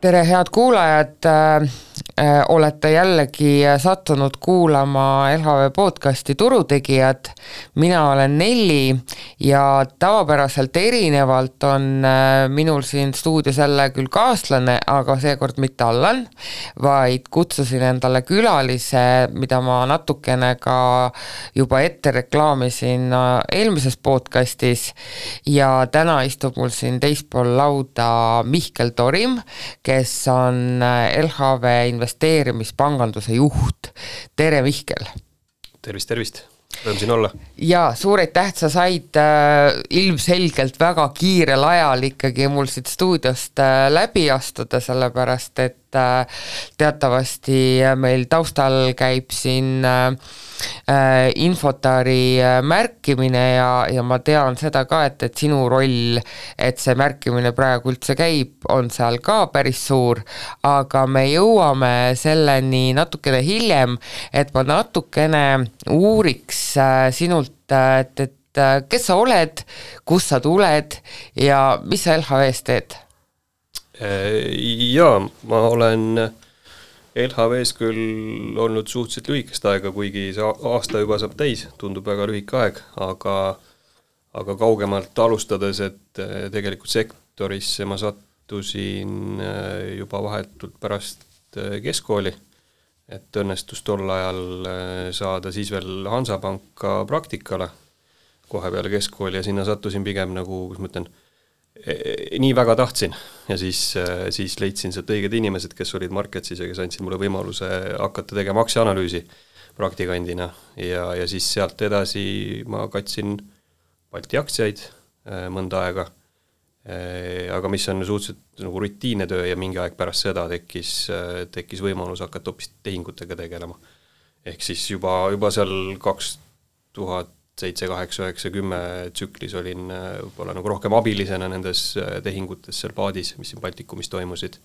tere, head kuulajad olete jällegi sattunud kuulama LHV podcasti Turutegijad. mina olen Nelli ja tavapäraselt erinevalt on äh, minul siin stuudios jälle küll kaaslane, aga seekord mitte Allan, vaid kutsusin endale külalise, mida ma natukene ka juba ette reklaamisin äh, eelmises podcastis ja täna istub mul siin teispool lauda Mihkel Torim, kes on äh, LHV investeerimispanganduse juht. tere, Mihkel! tervist, tervist! Rõõm siin olla. jaa, suur aitäh, sa said äh, ilmselgelt väga kiirel ajal ikkagi mul siit stuudiost äh, läbi astuda, sellepärast et äh, teatavasti meil taustal käib siin äh, äh, Infotari äh, märkimine ja, ja ma tean seda ka, et, et sinu roll, et see märkimine praegu üldse käib, on seal ka päris suur, aga me jõuame selleni natukene hiljem, et ma natukene uuriks äh, sinult, et, et äh, kes sa oled, kust sa tuled ja mis sa LHV-s teed? Äh, jaa, ma olen LHV-s küll olnud suhteliselt lühikest aega, kuigi see aasta juba saab täis, tundub väga lühike aeg, aga aga kaugemalt alustades, et eh, tegelikult sektorisse ma sattusin eh, juba vahetult pärast keskkooli, et õnnestus tol ajal saada siis veel Hansapanka praktikale kohe peale keskkooli ja sinna sattusin pigem nagu, kuidas ma ütlen, nii väga tahtsin. Ja siis, siis leidsin sealt õiged inimesed, kes olid Marketsis ja kes andsid mulle võimaluse hakata tegema aktsiaanalüüsi praktikandina. Ja, ja siis sealt edasi ma katsin Balti aktsiaid äh, mõnda aega, äh, aga mis on suhteliselt nagu rutiinne töö ja mingi aeg pärast seda tekkis, äh, tekkis võimalus hakata hoopis tehingutega tegelema. ehk siis juba, juba seal kaks tuhat seitse, kaheksa, üheksa, kümme tsüklis olin äh, võib-olla nagu rohkem abilisena nendes äh, tehingutes seal paadis, mis siin Baltikumis toimusid.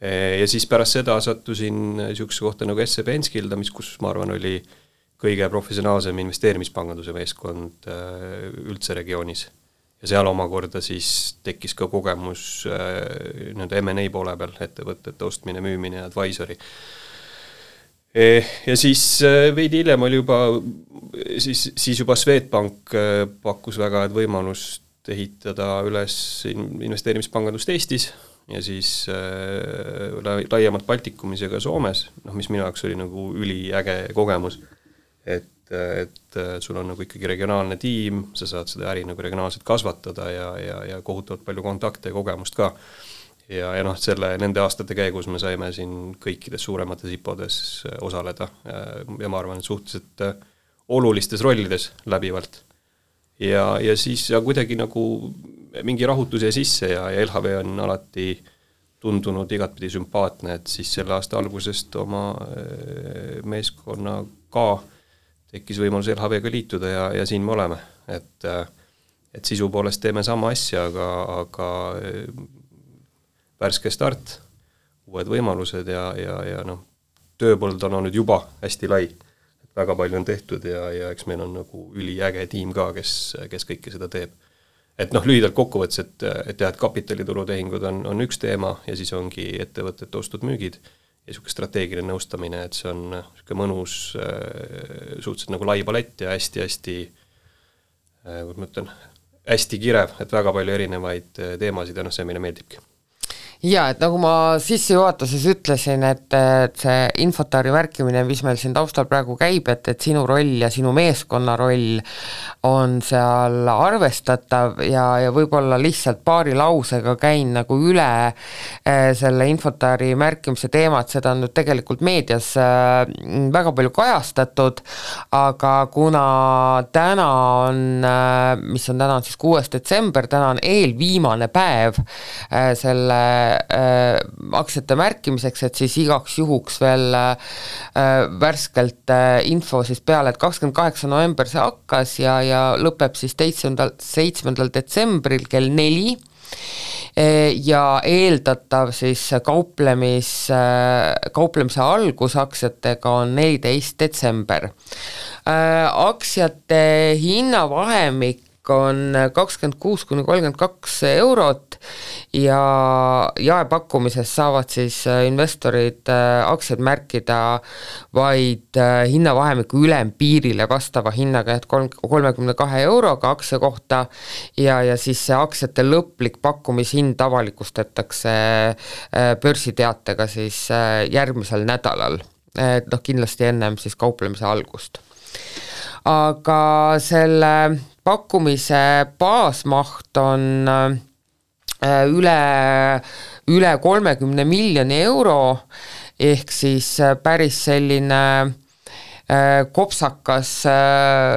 Äh, ja siis pärast seda sattusin niisugusesse kohta nagu SEB Enskilda, mis, kus ma arvan, oli kõige professionaalsem investeerimispanganduse meeskond üldse regioonis. ja seal omakorda siis tekkis ka kogemus nii-öelda M&A poole peal, ettevõtete ostmine, müümine, advisory ja siis eh, veidi hiljem oli juba, siis, siis juba Swedbank eh, pakkus väga head võimalust ehitada üles investeerimispangandust Eestis ja siis laiemalt Baltikumis ja ka Soomes, noh mis minu jaoks oli nagu üliäge kogemus, et, et sul on nagu ikkagi regionaalne tiim, sa saad seda äri nagu regionaalselt kasvatada ja, ja, ja kohutavalt palju kontakte ja kogemust ka ja, ja noh, selle, nende aastate käigus me saime siin kõikides suuremates IPO-des äh, osaleda ja ma arvan, et suhteliselt äh, olulistes rollides läbivalt. ja, ja siis ja kuidagi nagu mingi rahutus jäi sisse ja, ja LHV on alati tundunud igatpidi sümpaatne, et siis selle aasta algusest oma äh, meeskonnaga tekkis võimalus LHV-ga liituda ja, ja siin me oleme, et et sisu poolest teeme sama asja, aga, aga värske start, uued võimalused ja, ja, ja noh, tööpõld on olnud juba hästi lai. et väga palju on tehtud ja, ja eks meil on nagu üliäge tiim ka, kes, kes kõike seda teeb. et noh, lühidalt kokkuvõttes, et, et jah, et kapitaliturutehingud on, on üks teema ja siis ongi ettevõtete ostud-müügid ja niisugune strateegiline nõustamine, et see on niisugune mõnus äh,, suhteliselt nagu lai palett ja hästi-hästi äh, kuidas ma ütlen, hästi kirev, et väga palju erinevaid äh, teemasid ja noh, see meile meeldibki jaa, et nagu ma sissejuhatuses ütlesin, et, et see Infotari märkimine, mis meil siin taustal praegu käib, et, et sinu roll ja sinu meeskonna roll on seal arvestatav ja, ja võib-olla lihtsalt paari lausega käin nagu üle äh, selle Infotari märkimise teema, et seda on nüüd tegelikult meedias äh, väga palju kajastatud, aga kuna täna on äh,, mis on täna on siis kuues detsember, täna on eelviimane päev selle äh, aktsiate märkimiseks, et siis igaks juhuks veel äh, värskelt äh, info siis peale, et kakskümmend kaheksa november see hakkas ja, ja lõpeb siis seitsmendal, seitsmendal detsembril kell neli äh, ja eeldatav siis kauplemis, äh, kauplemise algus aktsiatega on neliteist detsember. Äh, aktsiate hinnavahemik on kakskümmend kuus kuni kolmkümmend kaks eurot ja jaepakkumises saavad siis investorid aktsiaid märkida vaid hinnavahemiku ülempiirile vastava hinnaga, et kolm, kolmekümne kahe euroga aktsia kohta ja, ja siis see aktsiate lõplik pakkumishind avalikustatakse börsiteatega siis järgmisel nädalal et noh, kindlasti ennem siis kauplemise algust. aga selle pakkumise baasmaht on äh, üle, üle kolmekümne miljoni euro, ehk siis äh, päris selline äh, kopsakas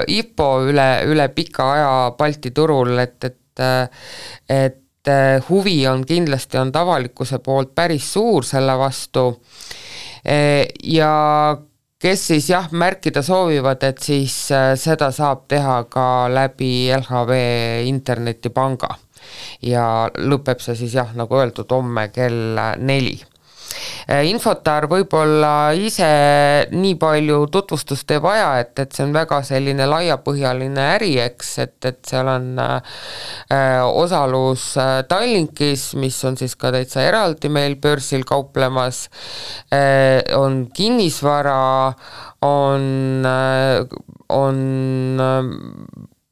IPO üle, üle pika aja Balti turul, et, et et huvi on kindlasti olnud avalikkuse poolt päris suur selle vastu. Ja kes siis jah, märkida soovivad, et siis eh, seda saab teha ka läbi LHV internetipanga. ja lõpeb see siis jah, nagu öeldud, homme kell neli Äh, Infotar võib-olla ise nii palju tutvustust ei vaja, et, et see on väga selline laiapõhjaline äri, eks, et, et seal on äh, osalus äh, Tallinkis, mis on siis ka täitsa eraldi meil börsil kauplemas äh,, on kinnisvara, on äh,, on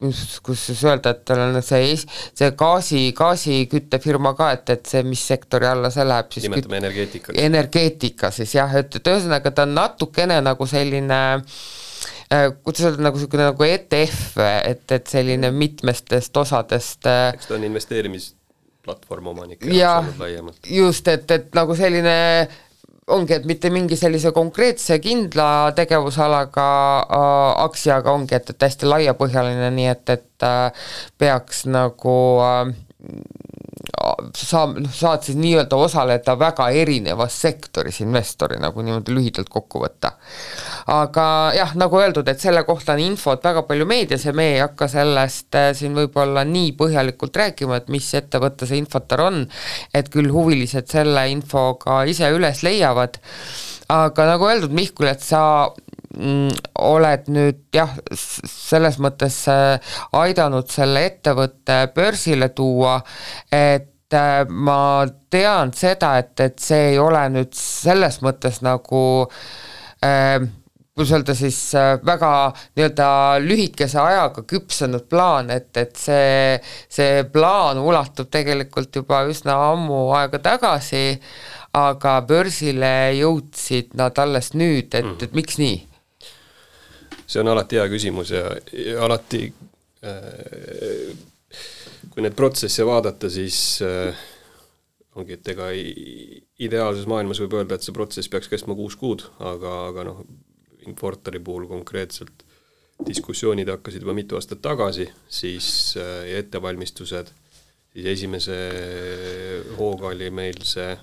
äh, kus siis öelda, et tal on see, see gaasi, gaasiküttefirma ka, et, et see, mis sektori alla see läheb siis nimetame energeetikaks. energeetika siis jah, et, et ühesõnaga ta on natukene nagu selline äh, kuidas öelda, nagu niisugune nagu ETF, et, et selline mitmestest osadest äh, eks ta on investeerimisplatvorm omanike jaoks olnud laiemalt. just, et, et nagu selline ongi, et mitte mingi sellise konkreetse kindla tegevusalaga äh, aktsiaga ongi, et, et hästi laiapõhjaline, nii et, et äh, peaks nagu äh, noh, saad siis nii-öelda osaleda väga erinevas sektoris investorina, kui niimoodi lühidalt kokku võtta. aga jah, nagu öeldud, et selle kohta on infot väga palju meedias ja me ei hakka sellest äh, siin võib-olla nii põhjalikult rääkima, et mis ettevõte see Infotar on, et küll huvilised selle info ka ise üles leiavad, aga nagu öeldud, Mihkul, et sa mm, oled nüüd jah, selles mõttes äh, aidanud selle ettevõtte börsile tuua, et ma tean seda, et, et see ei ole nüüd selles mõttes nagu äh, kuidas öelda siis äh, väga nii-öelda lühikese ajaga küpsenud plaan, et, et see, see plaan ulatub tegelikult juba üsna ammu aega tagasi, aga börsile jõudsid nad alles nüüd, et, et miks nii? see on alati hea küsimus ja, ja alati äh, kui neid protsesse vaadata, siis äh, ongi, et ega ideaalses maailmas võib öelda, et see protsess peaks kestma kuus kuud, aga, aga noh, Infortari puhul konkreetselt diskussioonid hakkasid juba mitu aastat tagasi, siis äh, ettevalmistused, siis esimese hooga oli meil see,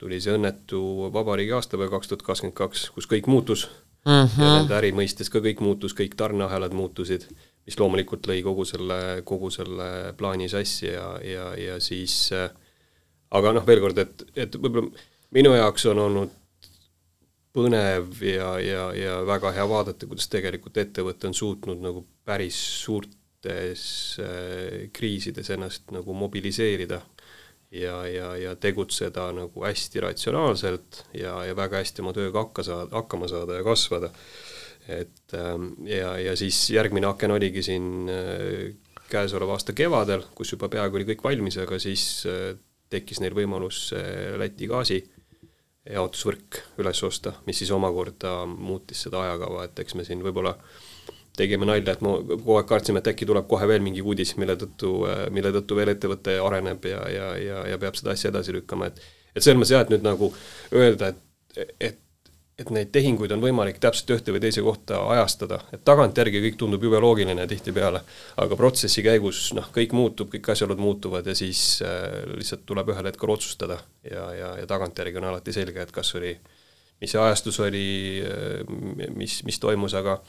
tuli see õnnetu vabariigi aastapäev kaks tuhat kakskümmend kaks, kus kõik muutus mm -hmm. ja nende äri mõistes ka kõik muutus, kõik tarneahelad muutusid, mis loomulikult lõi kogu selle, kogu selle plaani sassi ja, ja, ja siis äh, aga noh, veel kord, et, et võib-olla minu jaoks on olnud põnev ja, ja, ja väga hea vaadata, kuidas tegelikult ettevõte on suutnud nagu päris suurtes äh, kriisides ennast nagu mobiliseerida ja, ja, ja tegutseda nagu hästi ratsionaalselt ja, ja väga hästi oma tööga hakka saada, hakkama saada ja kasvada. Et ähm, ja, ja siis järgmine aken oligi siin äh, käesoleva aasta kevadel, kus juba peaaegu oli kõik valmis, aga siis äh, tekkis neil võimalus Läti gaasi jaotusvõrk üles osta, mis siis omakorda muutis seda ajakava, et eks me siin võib-olla tegime nalja, et me kogu aeg kartsime, et äkki tuleb kohe veel mingi uudis, mille tõttu, mille tõttu veel ettevõte areneb ja, ja, ja, ja peab seda asja edasi lükkama, et et selles mõttes jah, et nüüd nagu öelda, et, et et neid tehinguid on võimalik täpselt ühte või teise kohta ajastada, et tagantjärgi kõik tundub jube loogiline tihtipeale, aga protsessi käigus noh, kõik muutub, kõik asjaolud muutuvad ja siis äh, lihtsalt tuleb ühel hetkel otsustada. Ja, ja, ja tagantjärgi on alati selge, et kas oli, mis see ajastus oli, äh, mis, mis toimus, aga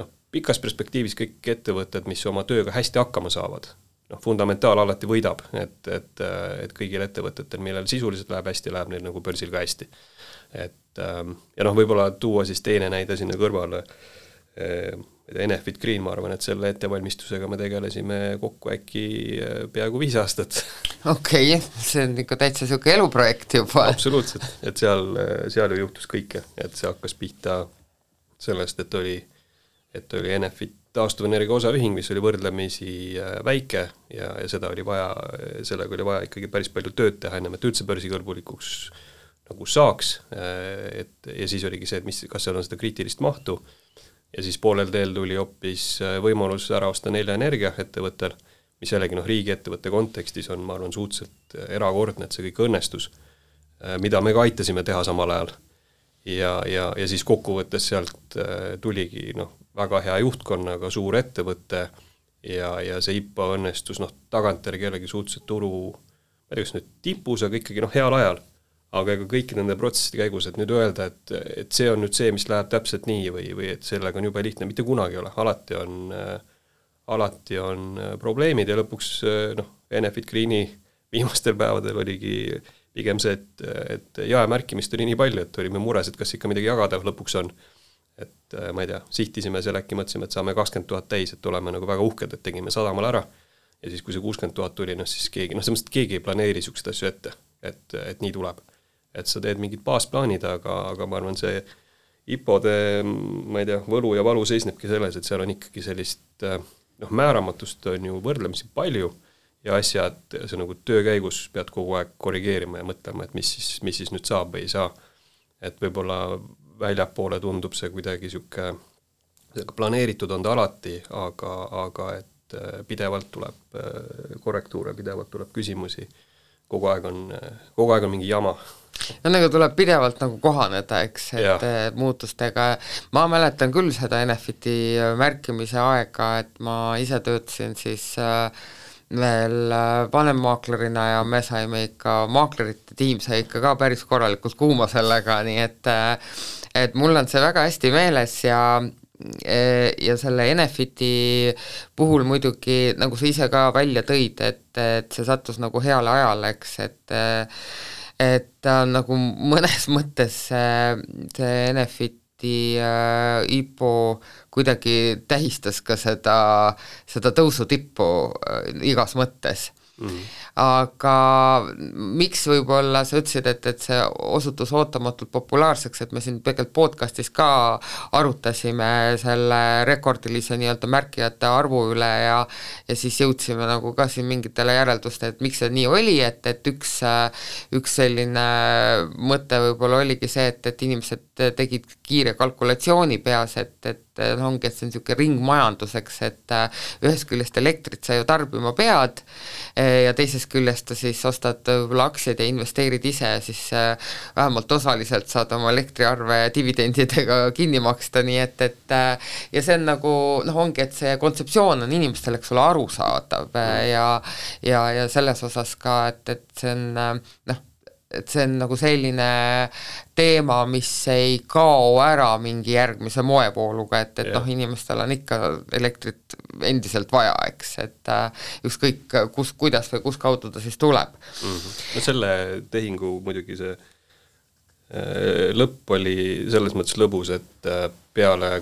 noh, pikas perspektiivis kõik ettevõtted, mis oma tööga hästi hakkama saavad, noh, fundamentaal alati võidab, et, et, et kõigil ettevõtetel, millel sisuliselt läheb hästi, läheb neil nagu börsil ka hästi et ähm, ja noh, võib-olla tuua siis teine näide sinna kõrvale, äh, Enefit Green, ma arvan, et selle ettevalmistusega me tegelesime kokku äkki äh, peaaegu viis aastat. okei okay,, see on ikka täitsa niisugune eluprojekt juba. absoluutselt, et seal, seal ju juhtus kõike, et see hakkas pihta sellest, et oli, et oli Enefit taastuvenergia osaühing, mis oli võrdlemisi äh, väike ja, ja seda oli vaja, sellega oli vaja ikkagi päris palju tööd teha, ennem et üldse börsikõlbulikuks nagu saaks, äh, et ja siis oligi see, et mis, kas seal on seda kriitilist mahtu, ja siis poolel teel tuli hoopis äh, võimalus ära osta Nelja Energia ettevõttel, mis jällegi noh, riigiettevõtte kontekstis on, ma arvan, suhteliselt erakordne, et see kõik õnnestus, mida me ka aitasime teha samal ajal. ja, ja, ja siis kokkuvõttes sealt tuligi noh, väga hea juhtkonnaga suur ettevõte ja, ja see IPO õnnestus noh, tagantjärgi jällegi suhteliselt turu, ma ei tea, kas nüüd tipus, aga ikkagi noh, heal ajal. Aga ega kõikide nende protsesside käigus, et nüüd öelda, et, et see on nüüd see, mis läheb täpselt nii või, või et sellega on jube lihtne, mitte kunagi ei ole, alati on äh,, alati on äh, probleemid ja lõpuks äh, noh, Enefit Greeni viimastel päevadel oligi pigem see, et, et jaemärkimist oli nii palju, et olime mures, et kas ikka midagi jagada lõpuks on. Et ma ei tea, sihtisime seal äkki, mõtlesime, et saame kakskümmend tuhat täis, et oleme nagu väga uhked, et tegime sadamal ära, ja siis, kui see kuuskümmend tuhat tuli, noh siis keegi, noh selles mõttes, et keegi ei planeeri niisuguseid asju ette, et, et nii tuleb. Et sa teed mingid baasplaanid, aga, aga ma arvan, see IPO-de, ma ei tea, võlu ja valu seisnebki selles, et seal on ikkagi sellist äh, noh, määramatust on ju võrdlemisi palju ja asjad, sa nagu töö käigus pead kogu aeg korrigeerima ja mõtlema, et mis siis, mis siis nüüd saab või ei saa. et võib-olla väljapoole tundub see kuidagi niisugune, planeeritud on ta alati, aga, aga et äh, pidevalt tuleb äh, korrektuure, pidevalt tuleb küsimusi, kogu aeg on, kogu aeg on mingi jama no nagu tuleb pidevalt nagu kohaneda, eks, et ja. muutustega, ma mäletan küll seda Enefiti märkimise aega, et ma ise töötasin siis äh, veel vanemmaaklerina ja me saime ikka, maaklerite tiim sai ikka ka päris korralikult kuuma sellega, nii et et mul on see väga hästi meeles ja ja selle Enefiti puhul muidugi, nagu sa ise ka välja tõid, et, et see sattus nagu heale ajale, eks, et et ta on nagu mõnes mõttes see, see Enefiti äh, IPO kuidagi tähistas ka seda, seda tõusutippu äh, igas mõttes mm. aga miks võib-olla sa ütlesid, et, et see osutus ootamatult populaarseks, et me siin tegelikult podcastis ka arutasime selle rekordilise nii-öelda märkijate arvu üle ja ja siis jõudsime nagu ka siin mingitele järeldustele, et miks see nii oli, et, et üks, üks selline mõte võib-olla oligi see, et, et inimesed tegid kiire kalkulatsiooni peas, et, et noh, ongi, et see on niisugune ringmajandus, eks, et ühest küljest elektrit sa ju tarbima pead ja teisest küljest siis ostad võib-olla aktsiaid ja investeerid ise ja siis äh, vähemalt osaliselt saad oma elektriarve dividendidega kinni maksta, nii et, et äh, ja see on nagu noh, ongi, et see kontseptsioon on inimestele, eks ole, arusaadav äh, ja ja, ja selles osas ka, et, et see on noh, et see on nagu selline teema, mis ei kao ära mingi järgmise moevooluga, et, et noh, inimestel on ikka elektrit endiselt vaja, eks, et äh, ükskõik kus, kuidas või kuskaudu ta siis tuleb mm. -hmm. no selle tehingu muidugi see äh, lõpp oli selles mõttes lõbus, et äh, peale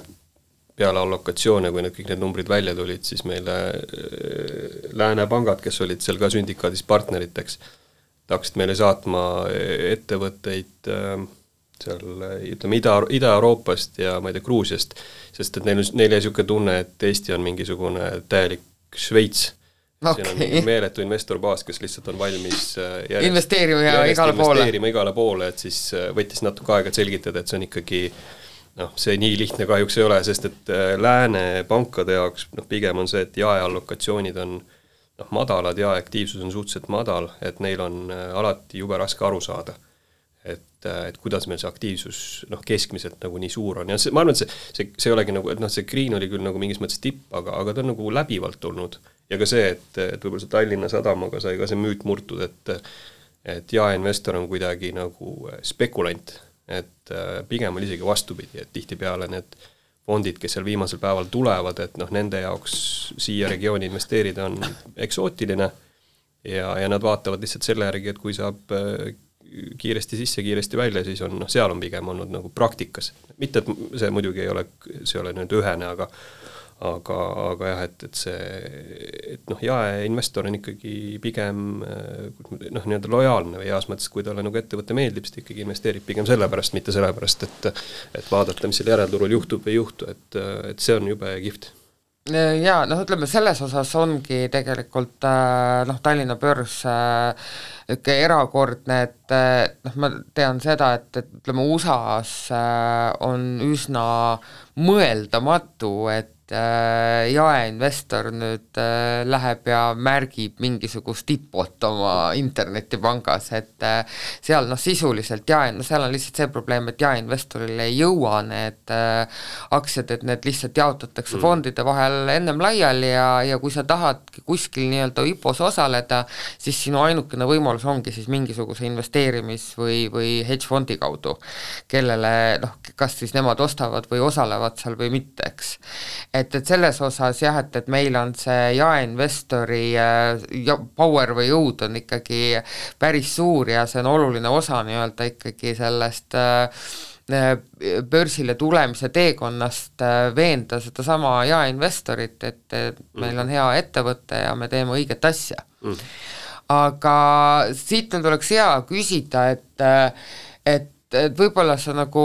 peale allokatsioone, kui need kõik need numbrid välja tulid, siis meile äh, lääne pangad, kes olid seal ka sündikaadis partneriteks, hakkasid meile saatma ettevõtteid äh, seal ütleme, Ida, Ida-Euroopast ja ma ei tea, Gruusiast, sest et neil neil jäi niisugune tunne, et Eesti on mingisugune täielik Šveits okay.. siin on mingi meeletu investorbaas, kes lihtsalt on valmis äh, järjest, investeerima ja igale poole. investeerima igale poole, et siis äh, võttis natuke aega, selgitada, et see on ikkagi noh, see nii lihtne kahjuks ei ole, sest et lääne pankade jaoks noh, pigem on see, et jaeallokatsioonid on äh, noh, madalad ja aktiivsus on suhteliselt madal, et neil on äh, alati jube raske aru saada. et, äh, et kuidas meil see aktiivsus noh, keskmiselt nagu nii suur on ja see, ma arvan, et see, see, see ei olegi nagu, et noh, see Green oli küll nagu mingis mõttes tipp, aga, aga ta on nagu läbivalt olnud. ja ka see, et, et võib-olla see Tallinna Sadamaga sai ka see müüt murtud, et et jaeinvestor on kuidagi nagu äh, spekulant, et pigem oli isegi vastupidi, et tihtipeale need fondid, kes seal viimasel päeval tulevad, et noh, nende jaoks siia regiooni investeerida on eksootiline ja, ja nad vaatavad lihtsalt selle järgi, et kui saab äh, kiiresti sisse, kiiresti välja, siis on noh, seal on pigem olnud nagu praktikas. mitte, et see muidugi ei ole, see ei ole nüüd ühene, aga aga, aga jah, et, et see, et noh, jaeinvestor on ikkagi pigem noh, nii-öelda lojaalne või heas mõttes, kui talle nagu ettevõte meeldib, siis ta ikkagi investeerib pigem sellepärast, mitte sellepärast, et et vaadata, mis seal järelturul juhtub või ei juhtu, et, et see on jube kihvt. Jaa, noh, ütleme selles osas ongi tegelikult äh, noh, Tallinna börs niisugune äh, erakordne, et noh, ma tean seda, et, et ütleme, USA-s on üsna mõeldamatu, et äh, jaeinvestor nüüd äh, läheb ja märgib mingisugust tipot oma internetipangas, et äh, seal noh, sisuliselt jae, no seal on lihtsalt see probleem, et jaeinvestoril ei jõua need äh, aktsiad, et need lihtsalt jaotatakse mm. fondide vahel ennem laiali ja, ja kui sa tahadki kuskil nii-öelda IPO-s osaleda, siis sinu ainukene võimalus ongi siis mingisuguse investeerimis- või, või hedge-fondi kaudu, kellele noh, kas siis nemad ostavad või osalevad seal või mitte, eks et, et selles osas jah, et, et meil on see jaeinvestori äh, ja power või jõud on ikkagi päris suur ja see on oluline osa nii-öelda ikkagi sellest äh, äh, börsile tulemise teekonnast veenda sedasama jaeinvestorit, et meil on hea ettevõte ja me teeme õiget asja. Mm.. aga siit nüüd oleks hea küsida, et et et võib-olla sa nagu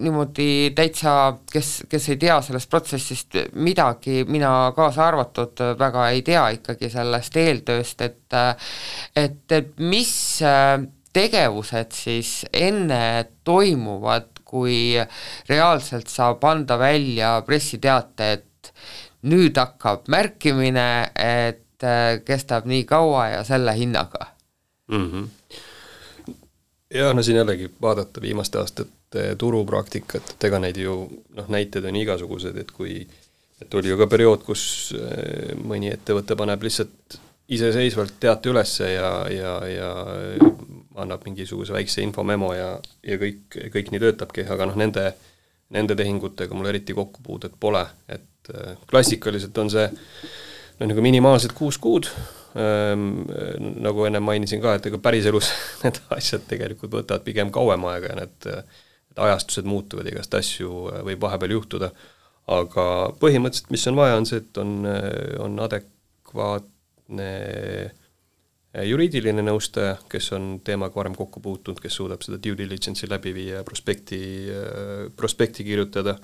niimoodi täitsa, kes, kes ei tea sellest protsessist midagi, mina kaasa arvatud, väga ei tea ikkagi sellest eeltööst, et et, et mis tegevused siis enne toimuvad, kui reaalselt saab anda välja pressiteate, et nüüd hakkab märkimine, et kestab nii kaua ja selle hinnaga mm? -hmm jah, no siin jällegi vaadata viimaste aastate turupraktikat, et ega neid ju noh, näiteid on igasugused, et kui et oli ju ka periood, kus eh, mõni ettevõte paneb lihtsalt iseseisvalt teate ülesse ja, ja, ja annab mingisuguse väikse infomemo ja, ja kõik, kõik nii töötabki, aga noh, nende, nende tehingutega mul eriti kokkupuudet pole, et eh, klassikaliselt on see noh, nagu minimaalselt kuus kuud, nagu enne mainisin ka, et ega päriselus need asjad tegelikult võtavad pigem kauem aega ja need, need ajastused muutuvad, igast asju äh, võib vahepeal juhtuda, aga põhimõtteliselt, mis on vaja, on see, et on, äh, on adekvaatne äh, juriidiline nõustaja, kes on teemaga varem kokku puutunud, kes suudab seda due diligence'i läbi viia, prospekti, prospekti kirjutada,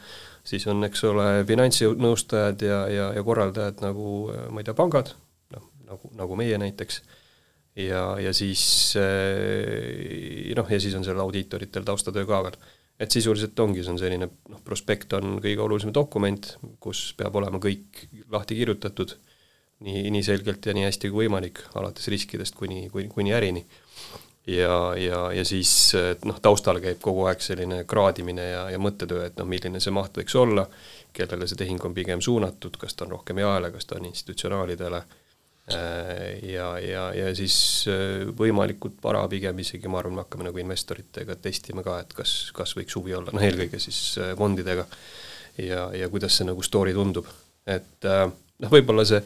siis on, eks ole, finantsnõustajad ja, ja, ja korraldajad nagu ma ei tea, pangad, nagu, nagu meie näiteks, ja, ja siis eh, noh, ja siis on seal audiitoritel taustatöö ka veel. et sisuliselt ongi, see on selline noh, prospekt on kõige olulisem dokument, kus peab olema kõik lahti kirjutatud nii, nii selgelt ja nii hästi kui võimalik, alates riskidest kuni, kuni, kuni ärini. ja, ja, ja siis noh, taustal käib kogu aeg selline kraadimine ja, ja mõttetöö, et noh, milline see maht võiks olla, kellele see tehing on pigem suunatud, kas ta on rohkem jaele, kas ta on institutsionaalidele ja, ja, ja siis äh, võimalikult vara pigem isegi ma arvan, me hakkame nagu investoritega testima ka, et kas, kas võiks huvi olla, noh eelkõige siis äh, fondidega ja, ja kuidas see nagu story tundub. et noh, võib-olla see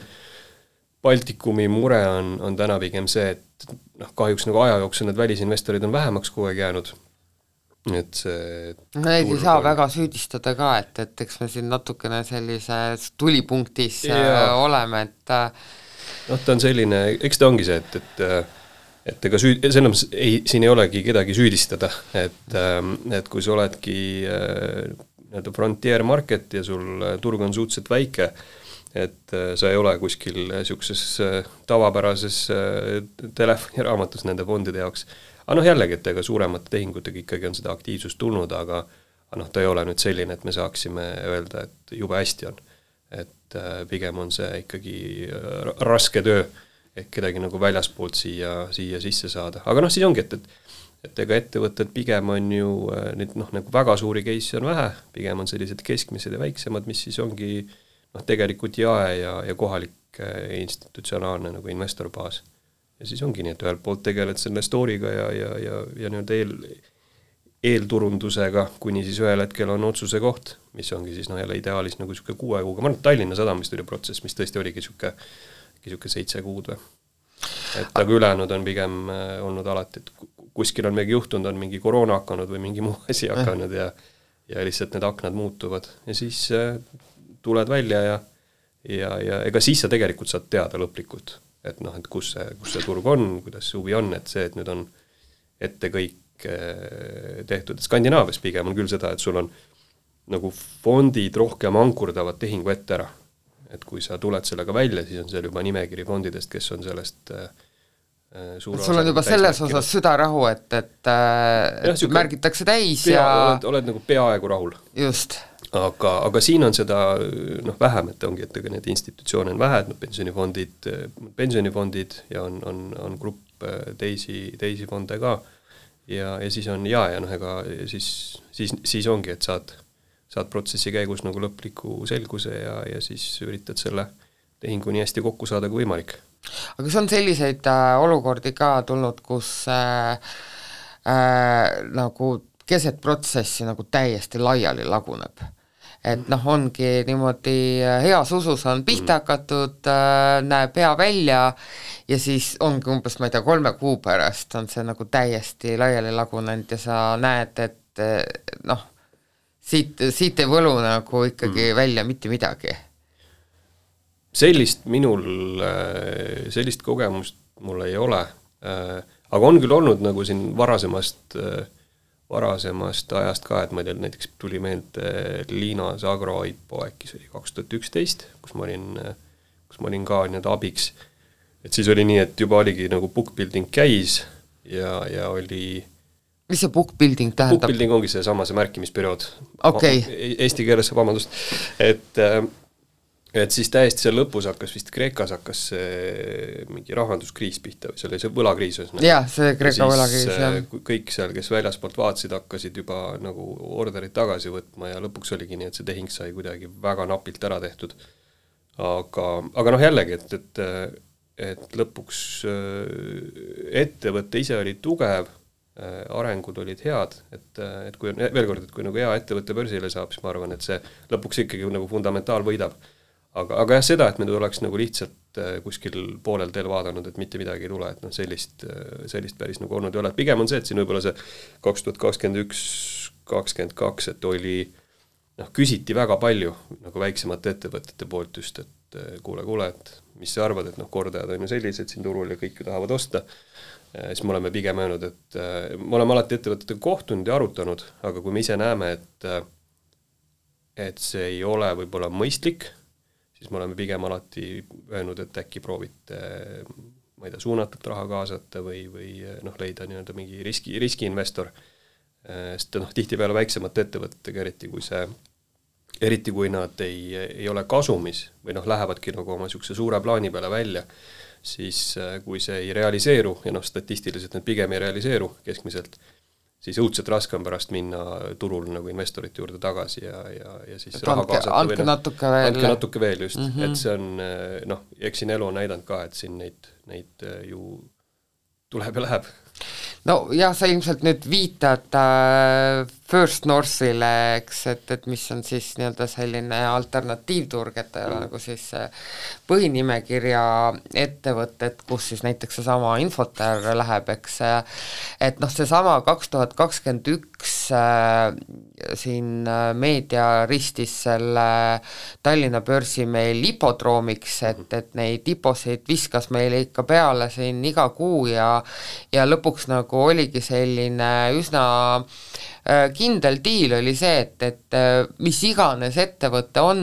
Baltikumi mure on, on täna pigem see, et noh, kahjuks nagu aja jooksul need välisinvestorid on vähemaks kogu aeg jäänud, et see Neid ei saa on... väga süüdistada ka, et, et eks me siin natukene sellises tulipunktis ja. oleme, et noh, ta on selline, eks ta ongi see, et, et et ega süü-, selles mõttes ei, siin ei olegi kedagi süüdistada, et, et kui sa oledki nii-öelda frontier market ja sul turg on suhteliselt väike, et sa ei ole kuskil niisuguses tavapärases telefoniraamatus nende fondide jaoks. aga noh, jällegi, et ega suuremate tehingutega ikkagi on seda aktiivsust tulnud, aga aga noh, ta ei ole nüüd selline, et me saaksime öelda, et jube hästi on. Et et äh, pigem on see ikkagi äh, raske töö, ehk kedagi nagu väljaspoolt siia, siia sisse saada, aga noh, siis ongi, et, et et ega ettevõtted pigem on ju äh, neid noh, nagu väga suuri case'e on vähe, pigem on sellised keskmised ja väiksemad, mis siis ongi noh, tegelikult jae ja, ja kohalik institutsionaalne nagu investorbaas. ja siis ongi nii, et ühelt poolt tegeled selle story'ga ja, ja, ja, ja nii-öelda eel, eelturundusega, kuni siis ühel hetkel on otsuse koht, mis ongi siis noh, jälle ideaalis nagu niisugune kuue kuuga, ma arvan, et Tallinna Sadamas tuli protsess, mis tõesti oligi niisugune, niisugune seitse kuud või. et aga ülejäänud on pigem äh, olnud alati, et kuskil on midagi juhtunud, on mingi koroona hakanud või mingi muu asi hakanud ja ja lihtsalt need aknad muutuvad. Ja siis äh, tuled välja ja ja, ja ega siis sa tegelikult saad teada lõplikult, et noh, et kus see, kus see turg on, kuidas see huvi on, et see, et nüüd on ette kõik tehtud, et Skandinaavias pigem on küll seda, et sul on nagu fondid rohkem ankurdavad tehingu ette ära. et kui sa tuled sellega välja, siis on seal juba nimekiri fondidest, kes on sellest äh, et sul on juba selles osas südarahu, et, et, et ja, märgitakse täis pea, ja oled, oled nagu peaaegu rahul. just aga, aga siin on seda noh, vähem, et ongi, et ega neid institutsioone on vähe, et noh, pensionifondid, pensionifondid ja on, on, on grupp teisi, teisi fonde ka, ja, ja siis on ja, ja noh, ega siis, siis, siis ongi, et saad, saad protsessi käigus nagu lõpliku selguse ja, ja siis üritad selle tehingu nii hästi kokku saada kui võimalik. aga kas on selliseid äh, olukordi ka tulnud, kus äh, äh, nagu keset protsessi nagu täiesti laiali laguneb? Et noh, ongi niimoodi äh, heas usus on pihta mm. hakatud äh,, näeb hea välja ja siis ongi umbes, ma ei tea, kolme kuu pärast on see nagu täiesti laiali lagunenud ja sa näed, et äh, noh, siit, siit ei võlu nagu ikkagi mm. välja mitte midagi. sellist minul, sellist kogemust mul ei ole, aga on küll olnud nagu siin varasemast äh, varasemast ajast ka, et ma ei tea, näiteks tuli meelde Liina Sagro IPO äkki see oli kaks tuhat üksteist, kus ma olin, kus ma olin ka nii-öelda abiks. et siis oli nii, et juba oligi nagu book building käis ja, ja oli mis see book building tähendab? Book building ongi seesama, see märkimisperiood okay.. Eesti keeles, vabandust, et äh, et siis täiesti seal lõpus hakkas vist Kreekas hakkas see mingi rahanduskriis pihta või see oli see võlakriis ühesõnaga. jah, see Kreeka võlakriis, jah. Äh, kõik seal, kes väljaspoolt vaatasid, hakkasid juba nagu orderid tagasi võtma ja lõpuks oligi nii, et see tehing sai kuidagi väga napilt ära tehtud. aga, aga noh, jällegi, et, et et lõpuks ettevõte ise oli tugev, arengud olid head, et, et kui on, veel kord, et kui nagu hea ettevõte börsile saab, siis ma arvan, et see lõpuks ikkagi nagu fundamentaal võidab aga, aga jah, seda, et me oleks nagu lihtsalt äh, kuskil poolel teel vaadanud, et mitte midagi ei tule, et noh, sellist, äh, sellist päris nagu olnud ei ole, et pigem on see, et siin võib-olla see kaks tuhat kakskümmend üks, kakskümmend kaks, et oli noh, küsiti väga palju nagu väiksemate ettevõtete poolt just, et äh, kuule, kuule, et mis sa arvad, et noh, kordajad on ju sellised siin turul ja kõik ju tahavad osta, siis me oleme pigem öelnud, et me oleme alati ettevõtetega kohtunud ja arutanud, aga kui me ise näeme, et et see ei ole võib-olla mõistlik siis me oleme pigem alati öelnud, et äkki proovite ma ei tea, suunatult raha kaasata või, või noh, leida nii-öelda mingi riski, riskiinvestor, sest noh, tihtipeale väiksemate ettevõtetega, eriti kui see, eriti kui nad ei, ei ole kasumis või noh, lähevadki nagu oma niisuguse suure plaani peale välja, siis kui see ei realiseeru ja noh, statistiliselt need pigem ei realiseeru keskmiselt, siis õudselt raske on pärast minna turul nagu investorite juurde tagasi ja, ja, ja siis et raha andke, kaasata andke noh, natuke veel. andke natuke veel, just mm, -hmm. et see on noh, eks siin elu on näidanud ka, et siin neid, neid ju tuleb ja läheb nojah, sa ilmselt nüüd viitad äh, First Northile, eks, et, et mis on siis nii-öelda selline alternatiivturg, et ta ei ole mm. nagu siis põhinimekirja ettevõtted, kus siis näiteks seesama Infoter läheb, eks, et noh, seesama kaks tuhat kakskümmend üks äh, siin äh, meedia ristis selle Tallinna börsi meil hipodroomiks, et, et neid hiposid viskas meile ikka peale siin iga kuu ja ja lõpuks nagu oligi selline üsna kindel diil oli see, et, et äh, mis iganes ettevõte on,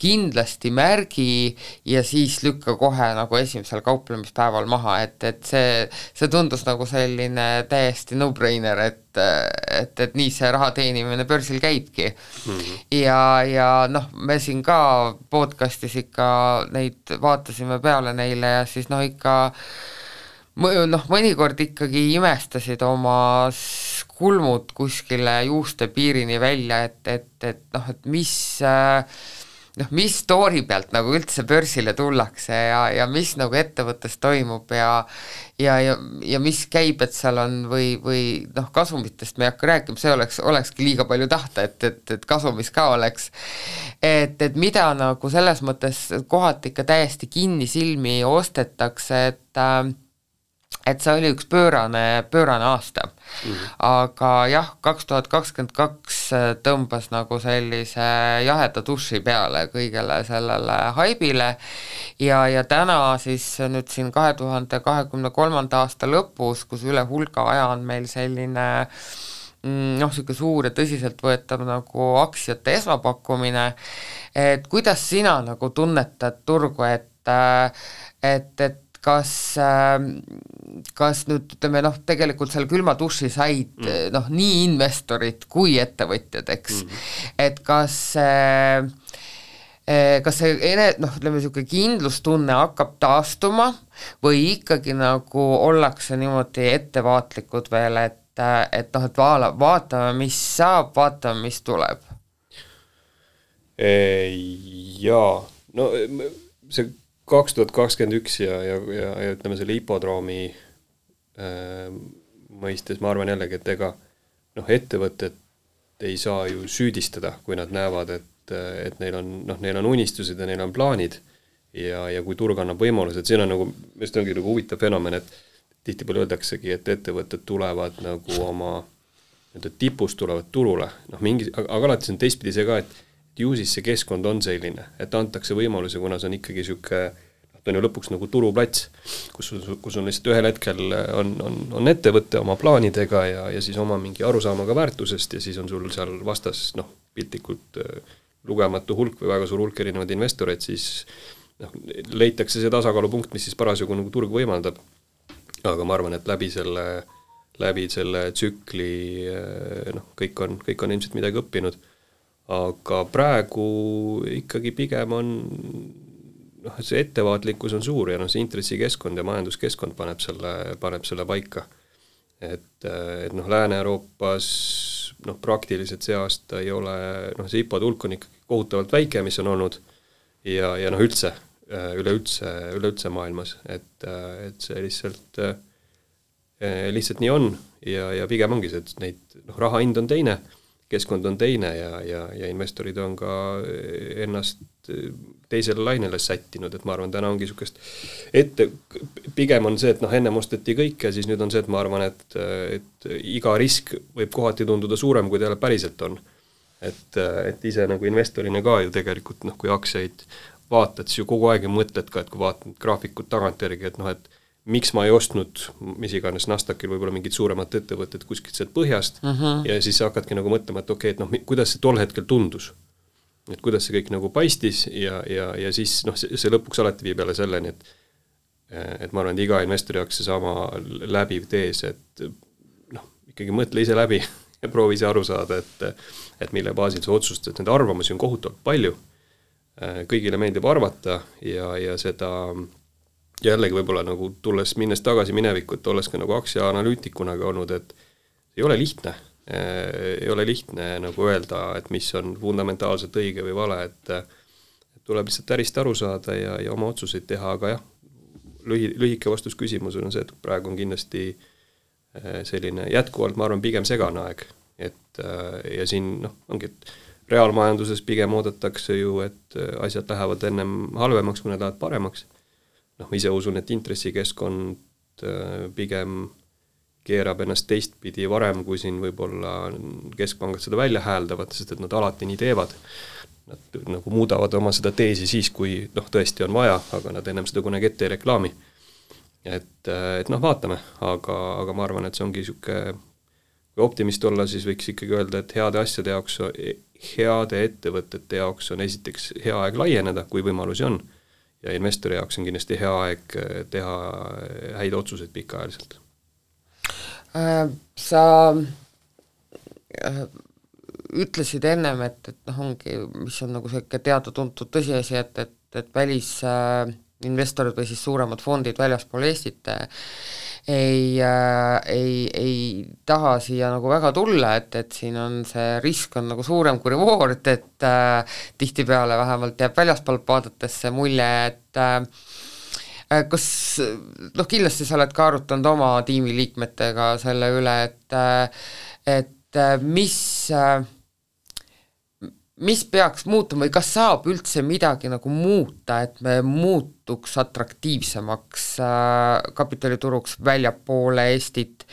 kindlasti märgi ja siis lükka kohe nagu esimesel kauplemispäeval maha, et, et see, see tundus nagu selline täiesti no-brainer, et et, et nii see raha teenimine börsil käibki mm. -hmm. ja, ja noh, me siin ka podcast'is ikka neid vaatasime peale neile ja siis noh, ikka noh, mõnikord ikkagi imestasid oma kulmud kuskile juuste piirini välja, et, et, et noh, et mis noh, mis story pealt nagu üldse börsile tullakse ja, ja mis nagu ettevõttes toimub ja ja, ja, ja mis käibed seal on või, või noh, kasumitest me ei hakka rääkima, see oleks, olekski liiga palju tahta, et, et, et kasumis ka oleks. et, et mida nagu selles mõttes kohati ikka täiesti kinnisilmi ostetakse, et äh, et see oli üks pöörane, pöörane aasta mm. -hmm. aga jah, kaks tuhat kakskümmend kaks tõmbas nagu sellise jaheda duši peale kõigele sellele haibile ja, ja täna siis nüüd siin kahe tuhande kahekümne kolmanda aasta lõpus, kus üle hulga aja on meil selline mm, noh, niisugune suur ja tõsiseltvõetav nagu aktsiate esmapakkumine, et kuidas sina nagu tunnetad turgu, et et, et kas, ähm, kas nüüd ütleme noh, tegelikult seal külma duši said mm. noh, nii investorid kui ettevõtjad, eks mm., et kas äh, äh, kas see ene-, noh, ütleme niisugune kindlustunne hakkab taastuma või ikkagi nagu ollakse niimoodi ettevaatlikud veel, et, et noh, et vaala, vaatame, mis saab, vaatame, mis tuleb? Jaa, no see kaks tuhat kakskümmend üks ja, ja, ja, ja ütleme, selle hipodroomi äh, mõistes ma arvan jällegi, et ega noh, ettevõtted ei saa ju süüdistada, kui nad näevad, et, et neil on noh, neil on unistused ja neil on plaanid ja, ja kui turg annab võimalused, siin on nagu, minu arust ongi nagu huvitav fenomen, et tihtipeale öeldaksegi, et ettevõtted tulevad nagu oma nii-öelda tipust tulevad turule, noh mingi, aga alati see on teistpidi see ka, et ju siis see keskkond on selline, et antakse võimalusi, kuna see on ikkagi niisugune noh, ta on ju lõpuks nagu turuplats, kus, kus on lihtsalt ühel hetkel on, on, on ettevõte oma plaanidega ja, ja siis oma mingi arusaamaga väärtusest ja siis on sul seal vastas noh, piltlikult äh, lugematu hulk või väga suur hulk erinevaid investoreid, siis noh, leitakse see tasakaalupunkt, mis siis parasjagu nagu turg võimaldab. aga ma arvan, et läbi selle, läbi selle tsükli äh, noh, kõik on, kõik on ilmselt midagi õppinud aga praegu ikkagi pigem on noh, see ettevaatlikkus on suur ja noh, see intressikeskkond ja majanduskeskkond paneb selle, paneb selle paika. et, et noh, Lääne-Euroopas noh, praktiliselt see aasta ei ole, noh, see IPO tulk on ikkagi kohutavalt väike, mis on olnud, ja, ja noh, üldse, üleüldse, üleüldse maailmas, et, et see lihtsalt, lihtsalt nii on ja, ja pigem ongi see, et neid, noh, raha hind on teine keskkond on teine ja, ja, ja investorid on ka ennast teisele lainele sättinud, et ma arvan, täna ongi niisugust ette, pigem on see, et noh, ennem osteti kõik ja siis nüüd on see, et ma arvan, et, et iga risk võib kohati tunduda suurem, kui ta päriselt on. et, et ise nagu investorina ka ju tegelikult noh, kui aktsiaid vaatad, siis ju kogu aeg ju mõtled ka, et kui vaatad graafikut tagantjärgi, et noh, et miks ma ei ostnud mis iganes Nasdaqil võib-olla mingit suuremat ettevõtet kuskilt sealt põhjast uh -huh. ja siis hakkadki nagu mõtlema, et okei okay,, et noh, kuidas see tol hetkel tundus. et kuidas see kõik nagu paistis ja, ja, ja siis noh, see, see lõpuks alati viib jälle selleni, et et ma arvan, et iga investori jaoks seesama läbiv tees, et noh, ikkagi mõtle ise läbi ja proovi ise aru saada, et et mille baasil sa otsustad, neid arvamusi on kohutavalt palju, kõigile meeldib arvata ja, ja seda jällegi võib-olla nagu tulles, minnes tagasi minevikku, et olles ka nagu aktsiaanalüütikuna ka olnud, et ei ole lihtne, ei ole lihtne nagu öelda, et mis on fundamentaalselt õige või vale, et tuleb lihtsalt ärist aru saada ja, ja oma otsuseid teha, aga jah, lühi, lühike vastus küsimusele on see, et praegu on kindlasti eh, selline jätkuvalt, ma arvan, pigem segane aeg, et eh, ja siin noh, ongi, et reaalmajanduses pigem oodatakse ju, et asjad lähevad ennem halvemaks, kui nad lähevad paremaks noh, ma ise usun, et intressikeskkond äh, pigem keerab ennast teistpidi varem, kui siin võib-olla keskpangad seda välja hääldavad, sest et nad alati nii teevad. Nad nagu muudavad oma seda teesi siis, kui noh, tõesti on vaja, aga nad ennem seda kunagi ette ei reklaami. et, äh, et noh, vaatame, aga, aga ma arvan, et see ongi niisugune kui optimist olla, siis võiks ikkagi öelda, et heade asjade jaoks, heade ettevõtete jaoks on esiteks hea aeg laieneda, kui võimalusi on ja investori jaoks on kindlasti hea aeg äh, teha äh, häid otsuseid pikaajaliselt äh,. Sa äh, ütlesid ennem, et, et noh, ongi, mis on nagu niisugune teada-tuntud tõsiasi, et, et, et välisinvestorid äh, või siis suuremad fondid väljaspool Eestit äh, ei äh,, ei, ei taha siia nagu väga tulla, et, et siin on see risk on nagu suurem kui reward, et äh, tihtipeale vähemalt jääb väljaspoolt vaadates see mulje, et äh, äh kas noh, kindlasti sa oled ka arutanud oma tiimiliikmetega selle üle, et äh, et äh, mis mis peaks muutuma või kas saab üldse midagi nagu muuta, et me muutuks atraktiivsemaks äh, kapitalituruks väljapoole Eestit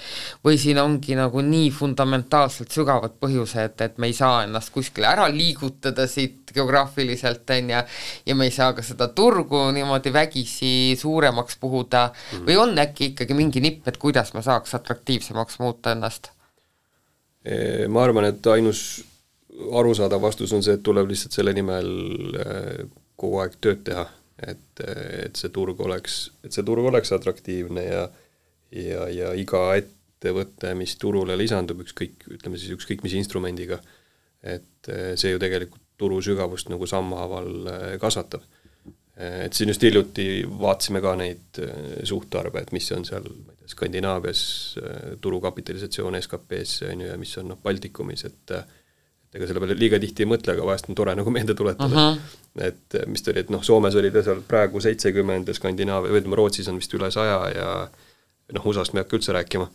või siin ongi nagu nii fundamentaalselt sügavad põhjused, et me ei saa ennast kuskile ära liigutada siit geograafiliselt, on ju, ja me ei saa ka seda turgu niimoodi vägisi suuremaks puhuda mm. või on äkki ikkagi mingi nipp, et kuidas me saaks atraktiivsemaks muuta ennast? ma arvan, et ainus arusaadav vastus on see, et tuleb lihtsalt selle nimel äh, kogu aeg tööd teha, et, et see turg oleks, et see turg oleks atraktiivne ja ja, ja iga ettevõte, mis turule lisandub, ükskõik, ütleme siis ükskõik mis instrumendiga, et äh, see ju tegelikult turu sügavust nagu sammhaaval äh, kasvatab. Et siin just hiljuti vaatasime ka neid suhtarve, et mis on seal, ma ei tea, Skandinaavias turu kapitalisatsioon SKP-s, on ju, ja mis on noh, Baltikumis, et ega selle peale liiga tihti ei mõtle, aga vahest on tore nagu meelde tuletada uh. -huh. et eh, mis ta oli, et noh, Soomes oli ta seal praegu seitsekümmend ja Skandinaavia, või ütleme, Rootsis on vist üle saja ja noh, USA-st me ei hakka üldse rääkima.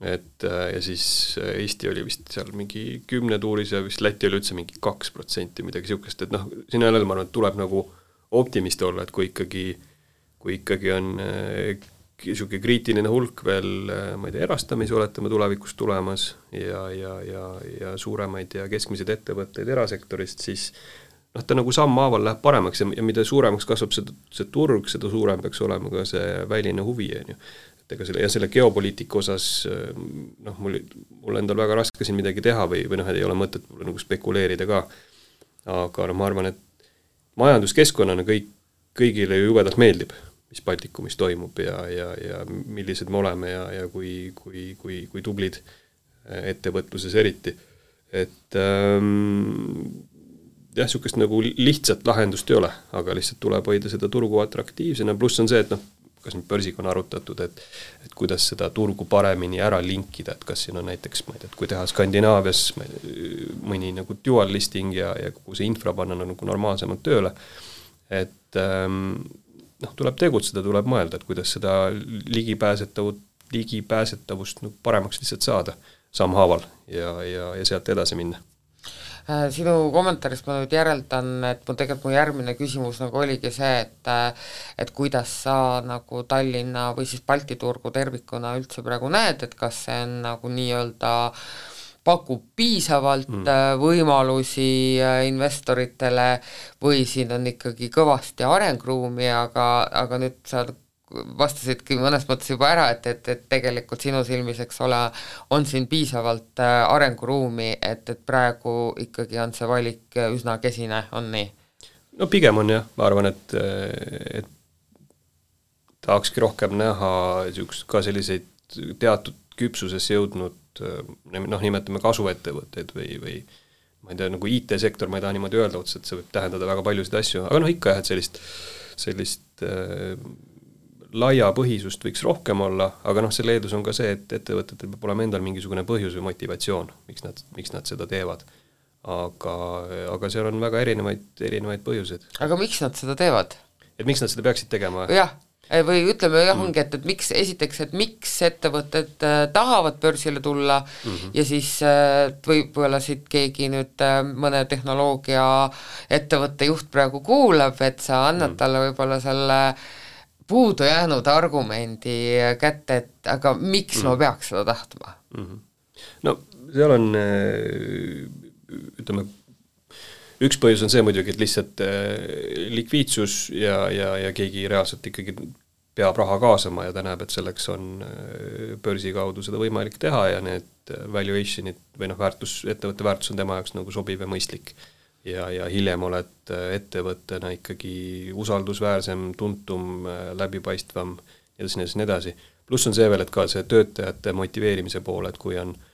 et eh, ja siis eh, Eesti oli vist seal mingi kümne tuuris ja vist Läti oli üldse mingi kaks protsenti, midagi niisugust, et noh, siin jälle ma arvan, et tuleb nagu optimist olla, et kui ikkagi, kui ikkagi on niisugune kriitiline hulk veel, ma ei tea, erastamisi oletame tulevikus tulemas ja, ja, ja, ja suuremaid ja keskmiseid ettevõtteid erasektorist, siis noh, ta nagu sammhaaval läheb paremaks ja, ja mida suuremaks kasvab see, see turg, seda suurem peaks olema ka see väline huvi, on ju. et ega selle, ja selle geopoliitika osas noh, mul, mul endal väga raske siin midagi teha või, või noh, ei ole mõtet nagu spekuleerida ka, aga noh, ma arvan, et majanduskeskkonnana kõik, kõigile ju jubedalt meeldib mis Baltikumis toimub ja, ja, ja millised me oleme ja, ja kui, kui, kui, kui tublid äh, ettevõtluses eriti. et ähm, jah, niisugust nagu lihtsat lahendust ei ole, aga lihtsalt tuleb hoida seda turgu atraktiivsena, pluss on see, et noh, kas nüüd börsiga on arutatud, et et kuidas seda turgu paremini ära linkida, et kas siin on näiteks, ma ei tea, et kui teha Skandinaavias mõni nagu dual listing ja, ja kogu see infra panna nagu normaalsemalt tööle, et ähm, noh, tuleb tegutseda, tuleb mõelda, et kuidas seda ligipääsetavut, ligipääsetavust nagu paremaks lihtsalt saada sammhaaval ja, ja, ja sealt edasi minna. Äh, sinu kommentaarist ma nüüd järeldan, et mul tegelikult mu järgmine küsimus nagu oligi see, et äh, et kuidas sa nagu Tallinna või siis Balti turgu tervikuna üldse praegu näed, et kas see on nagu nii-öelda äh, pakub piisavalt mm. Äh, võimalusi äh, investoritele või siin on ikkagi kõvasti arengruumi, aga, aga nüüd sa vastasidki mõnes mõttes juba ära, et, et, et tegelikult sinu silmis, eks ole, on siin piisavalt äh, arenguruumi, et, et praegu ikkagi on see valik üsna kesine, on nii? no pigem on jah, ma arvan, et, et tahakski rohkem näha niisugust ka selliseid teatud küpsusesse jõudnud noh, nimetame kasuettevõtteid või, või ma ei tea, nagu IT-sektor, ma ei taha niimoodi öelda otseselt, see võib tähendada väga paljusid asju, aga noh, ikka jah, et sellist, sellist äh, laiapõhisust võiks rohkem olla, aga noh, selle eeldus on ka see, et ettevõtetel peab olema endal mingisugune põhjus või motivatsioon, miks nad, miks nad seda teevad. aga, aga seal on väga erinevaid, erinevaid põhjuseid. aga miks nad seda teevad? et miks nad seda peaksid tegema? jah või ütleme jah, ongi, et, et miks, esiteks, et miks ettevõtted äh, tahavad börsile tulla mm -hmm. ja siis äh, võib-olla siit keegi nüüd äh, mõne tehnoloogiaettevõtte juht praegu kuulab, et sa annad mm -hmm. talle võib-olla selle puudu jäänud argumendi kätte, et aga miks mm -hmm. ma peaks seda tahtma mm? -hmm. no seal on ütleme, üks põhjus on see muidugi, et lihtsalt äh, likviidsus ja, ja, ja keegi reaalselt ikkagi peab raha kaasama ja ta näeb, et selleks on äh, börsi kaudu seda võimalik teha ja need valuation'id või noh, väärtus, ettevõtte väärtus on tema jaoks nagu sobiv ja mõistlik. ja, ja hiljem oled äh, ettevõttena ikkagi usaldusväärsem, tuntum, läbipaistvam, nii edasi, nii edasi, nii edasi. pluss on see veel, et ka see töötajate motiveerimise pool, et kui on äh,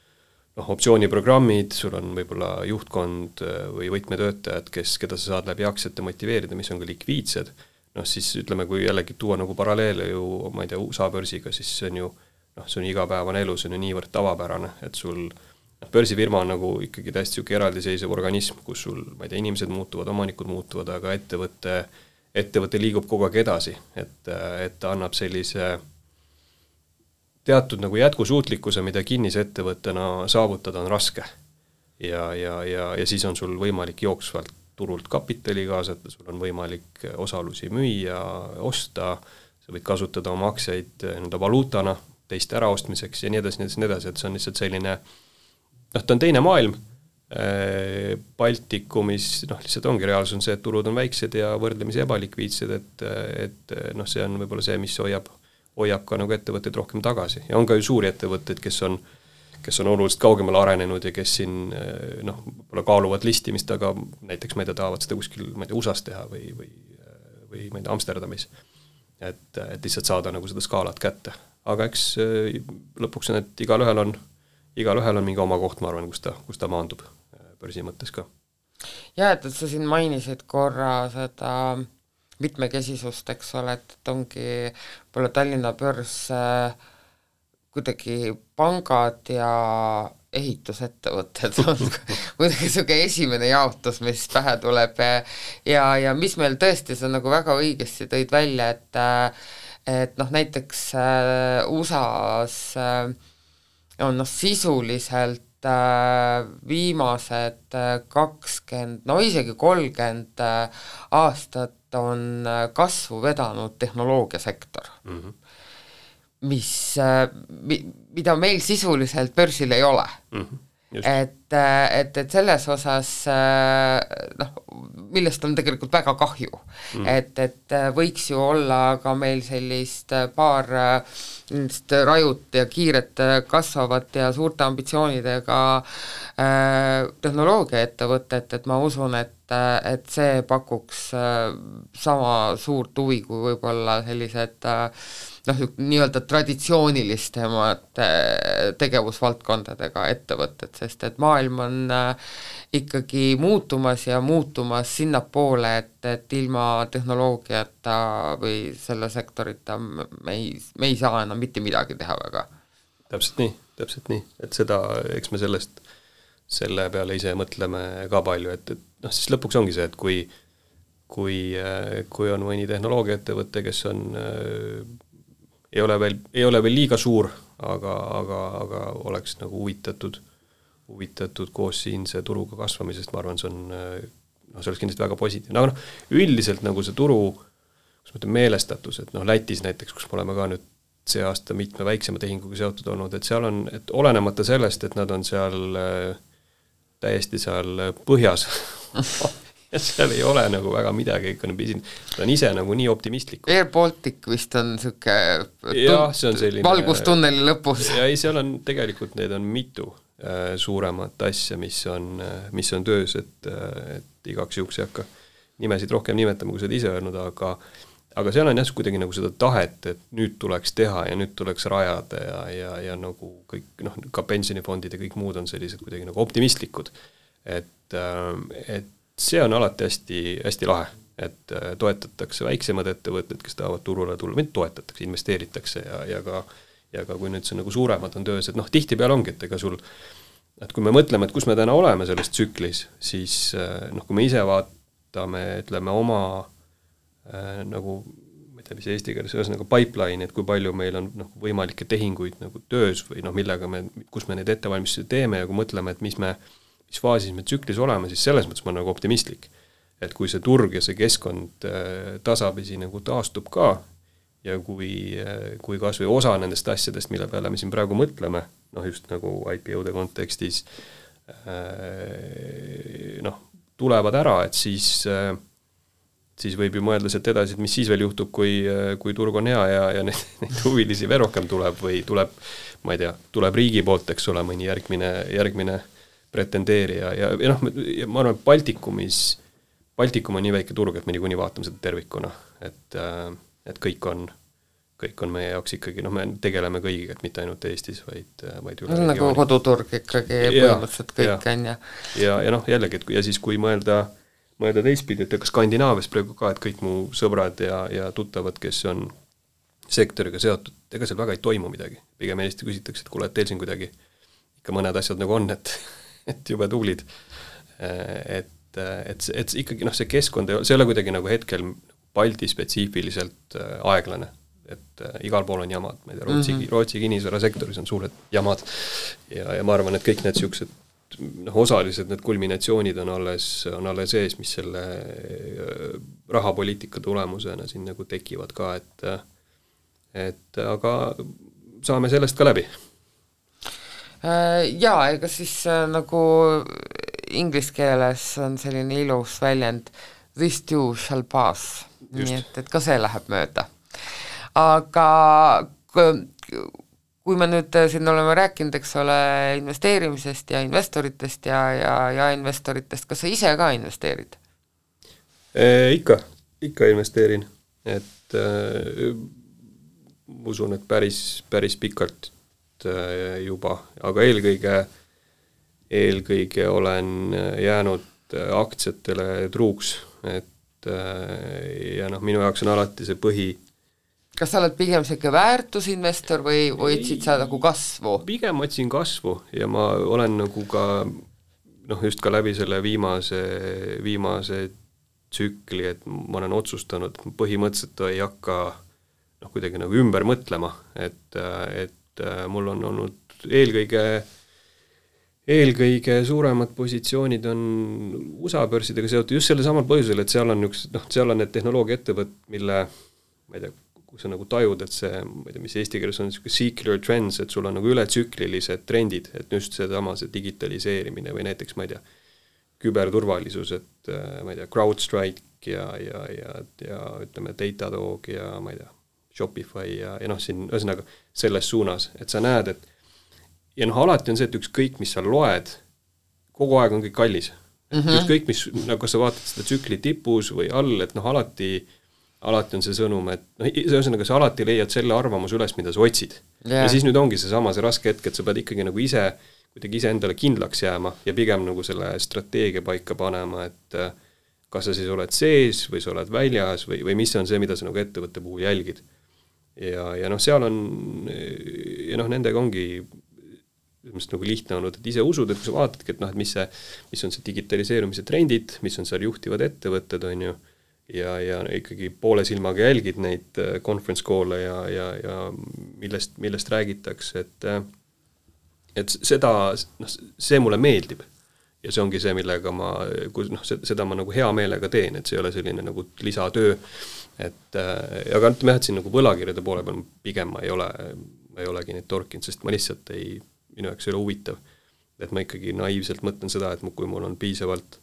noh, optsiooniprogrammid, sul on võib-olla juhtkond äh, või võtmetöötajad, kes, keda sa saad läbi aktsiate motiveerida, mis on ka likviidsed, noh siis ütleme, kui jällegi tuua nagu paralleele ju ma ei tea, USA börsiga, siis see on ju noh, see on igapäevane elu, see on ju niivõrd tavapärane, et sul noh, börsifirma on nagu ikkagi täiesti niisugune eraldiseisev organism, kus sul, ma ei tea, inimesed muutuvad, omanikud muutuvad, aga ettevõte, ettevõte liigub kogu aeg edasi, et, et ta annab sellise teatud nagu jätkusuutlikkuse, mida kinnisettevõttena saavutada on raske. ja, ja, ja, ja siis on sul võimalik jooksvalt turult kapitali kaasata, sul on võimalik osalusi müüa, osta, sa võid kasutada oma aktsiaid nii-öelda valuutana teiste äraostmiseks ja nii edasi, nii edasi, nii edasi, et see on lihtsalt selline noh, ta on teine maailm, äh, Baltikumis noh, lihtsalt ongi, reaalsus on see, et turud on väiksed ja võrdlemisi ebalikviidsed, et, et noh, see on võib-olla see, mis hoiab, hoiab ka nagu ettevõtteid rohkem tagasi ja on ka ju suuri ettevõtteid, kes on kes on oluliselt kaugemale arenenud ja kes siin äh, noh, võib-olla kaaluvad listimist, aga näiteks ma ei tea, tahavad seda kuskil, ma ei tea, USA-s teha või, või või ma ei tea, Amsterdamis. et, et lihtsalt saada nagu seda skaalat kätte. aga eks äh, lõpuks et igalühel on igalühel on mingi oma koht, ma arvan, kus ta, kus ta maandub äh, börsi mõttes ka. jah, et, et sa siin mainisid korra seda mitmekesisust, eks ole, et, et ongi võib-olla Tallinna börs äh, kuidagi pangad ja ehitusettevõtted on kuidagi niisugune esimene jaotus, mis pähe tuleb. Ja, ja mis meil tõesti, sa nagu väga õigesti tõid välja, et et noh, näiteks äh, USA-s äh, on noh, sisuliselt äh, viimased äh, kakskümmend, no isegi kolmkümmend äh, aastat on äh, kasvu vedanud tehnoloogiasektor mm. -hmm mis, äh, mi-, mida meil sisuliselt börsil ei ole mm. -hmm. Et, äh, et, et selles osas noh, millest on tegelikult väga kahju. Mm.. et, et äh, võiks ju olla ka meil sellist äh, paar sellist äh, rajut ja kiiret kasvavat ja suurte ambitsioonidega äh, tehnoloogiaettevõtet, et ma usun, et, et see pakuks äh, sama suurt huvi kui võib-olla sellised äh, noh, nii-öelda traditsioonilistemate tegevusvaldkondadega ettevõtted, sest et maailm on äh, ikkagi muutumas ja muutumas sinnapoole, et, et ilma tehnoloogiata või selle sektorita me ei, me ei saa enam mitte midagi teha väga. täpselt nii, täpselt nii, et seda, eks me sellest, selle peale ise mõtleme ka palju, et, et noh, siis lõpuks ongi see, et kui kui, kui on mõni tehnoloogiaettevõte, kes on ei ole veel, ei ole veel liiga suur, aga, aga, aga oleks nagu huvitatud, huvitatud koos siinse turuga kasvamisest, ma arvan, see on noh, see oleks kindlasti väga positiivne, aga noh, üldiselt nagu see turu, kuidas ma ütlen, meelestatus, et noh, Lätis näiteks, kus me oleme ka nüüd see aasta mitme väiksema tehinguga seotud olnud, et seal on, et olenemata sellest, et nad on seal äh, täiesti seal põhjas ja seal ei ole nagu väga midagi, ikka on pisin-, ta on ise nagu nii optimistlik. Air Baltic vist on niisugune jah, see on selline valgus tunneli lõpus. ja ei, seal on tegelikult, neid on mitu äh, suuremat asja, mis on äh,, mis on töös, et äh,, et igaks juhuks ei hakka nimesid rohkem nimetama, kui sa oled ise öelnud, aga aga seal on jah, kuidagi nagu seda tahet, et nüüd tuleks teha ja nüüd tuleks rajada ja, ja, ja nagu kõik noh, ka pensionifondid ja kõik muud on sellised kuidagi nagu optimistlikud. et, äh, et see on alati hästi, hästi lahe, et äh, toetatakse väiksemaid ettevõtteid, kes tahavad turule tulla, mitte toetatakse, investeeritakse ja, ja ka ja ka kui nüüd see nagu suuremad on töös, et noh, tihtipeale ongi, et ega sul et kui me mõtleme, et kus me täna oleme selles tsüklis, siis äh, noh, kui me ise vaatame, ütleme oma äh, nagu ma ei tea, mis eesti keeles, ühesõnaga pipeline, et kui palju meil on noh, võimalikke tehinguid nagu töös või noh, millega me, kus me neid ettevalmistusi teeme ja kui mõtleme, et mis me äh, mis faasis me tsüklis oleme, siis selles mõttes ma olen nagu optimistlik. et kui see turg ja see keskkond äh, tasapisi nagu taastub ka ja kui, äh, kui kas või osa nendest asjadest, mille peale me siin praegu mõtleme, noh just nagu IPO-de kontekstis äh, noh, tulevad ära, et siis siis võib ju mõelda sealt edasi, et mis siis veel juhtub, kui, kui turg on hea ja, ja neid, neid huvilisi veel rohkem tuleb või tuleb, ma ei tea, tuleb riigi poolt, eks ole, mõni järgmine, järgmine pretendeerija ja, ja noh, ma arvan, et Baltikumis, Baltikum on nii väike turg, et me niikuinii vaatame seda tervikuna, et, äh, et kõik on, kõik on meie jaoks ikkagi, noh, me tegeleme kõigiga, et mitte ainult Eestis, vaid, vaid üle no, nagu koduturg ikkagi põhimõtteliselt kõik on ja ja, ja noh, jällegi, et ja siis kui mõelda, mõelda teistpidi, et ega Skandinaavias praegu ka, et kõik mu sõbrad ja, ja tuttavad, kes on sektoriga seotud, ega seal väga ei toimu midagi. pigem Eesti küsitakse, et kuule, et teil siin kuidagi ikka mõned asjad nagu on, et et jube tublid. et, et, et ikkagi noh, see keskkond, see ei ole kuidagi nagu hetkel Balti spetsiifiliselt äh, aeglane et äh, igal pool on jamad, ma ei tea, Rootsi mm, -hmm. Rootsi kinnisvarasektoris on suured jamad ja, ja ma arvan, et kõik need niisugused noh, osaliselt need kulminatsioonid on alles, on alles ees, mis selle äh, rahapoliitika tulemusena siin nagu tekivad ka, et et aga saame sellest ka läbi. Äh, jaa, ega siis äh, nagu inglise keeles on selline ilus väljend this too shall pass, nii et, et ka see läheb mööda. aga kui me nüüd äh, siin oleme rääkinud, eks ole, investeerimisest ja investoritest ja, ja, ja investoritest, kas sa ise ka investeerid e,? Ikka, ikka investeerin, et äh, usun, et päris, päris pikalt äh, juba, aga eelkõige, eelkõige olen jäänud äh, aktsiatele truuks, et ja noh, minu jaoks on alati see põhi kas sa oled pigem niisugune väärtusinvestor või, otsid sa nagu kasvu? pigem otsin kasvu ja ma olen nagu ka noh, just ka läbi selle viimase, viimase tsükli, et ma olen otsustanud, põhimõtteliselt ei hakka noh, kuidagi nagu ümber mõtlema, et, et mul on olnud eelkõige eelkõige suuremad positsioonid on USA börsidega seotud just sellel samal põhjusel, et seal on niisugused noh, seal on need tehnoloogiaettevõtted, mille ma ei tea, kui sa nagu tajud, et see, ma ei tea, mis eesti keeles on, niisugune secular trends, et sul on nagu ületsüklilised trendid, et just seesama, see digitaliseerimine või näiteks ma ei tea, küberturvalisus, et äh, ma ei tea, CrowdStrike ja, ja, ja, ja ütleme, Datadog ja ma ei tea, Shopify ja, ja noh, siin ühesõnaga selles suunas, et sa näed, et ja noh, alati on see, et ükskõik, mis sa loed, kogu aeg on kõik kallis mm. -hmm. ükskõik, mis, nagu kas sa vaatad seda tsükli tipus või all, et noh, alati alati on see sõnum, et noh, ühesõnaga sa alati leiad selle arvamuse üles, mida sa otsid yeah.. ja siis nüüd ongi seesama, see raske hetk, et sa pead ikkagi nagu ise kuidagi iseendale kindlaks jääma ja pigem nagu selle strateegia paika panema, et äh, kas sa siis oled sees või sa oled väljas või, või mis on see, mida sa nagu ettevõtte puhul jälgid. Ja, ja noh, seal on, ja noh, nendega ongi minu meelest nagu lihtne olnud, et ise usud, et kui sa vaatadki, et noh, et mis see, mis on see digitaliseerumise trendid, mis on seal juhtivad ettevõtted, on ju ja, ja ikkagi poole silmaga jälgid neid äh, conference call'e ja, ja, ja millest, millest räägitakse, et äh, et seda, noh, see mulle meeldib. ja see ongi see, millega ma, kui noh, seda ma nagu hea meelega teen, et see ei ole selline nagu lisatöö, et äh, aga ütleme jah, et siin nagu võlakirjade poole peal pigem ma ei ole, ma ei olegi neid torkinud, sest ma lihtsalt ei, minu jaoks ei ole huvitav. et ma ikkagi naiivselt mõtlen seda, et kui mul on piisavalt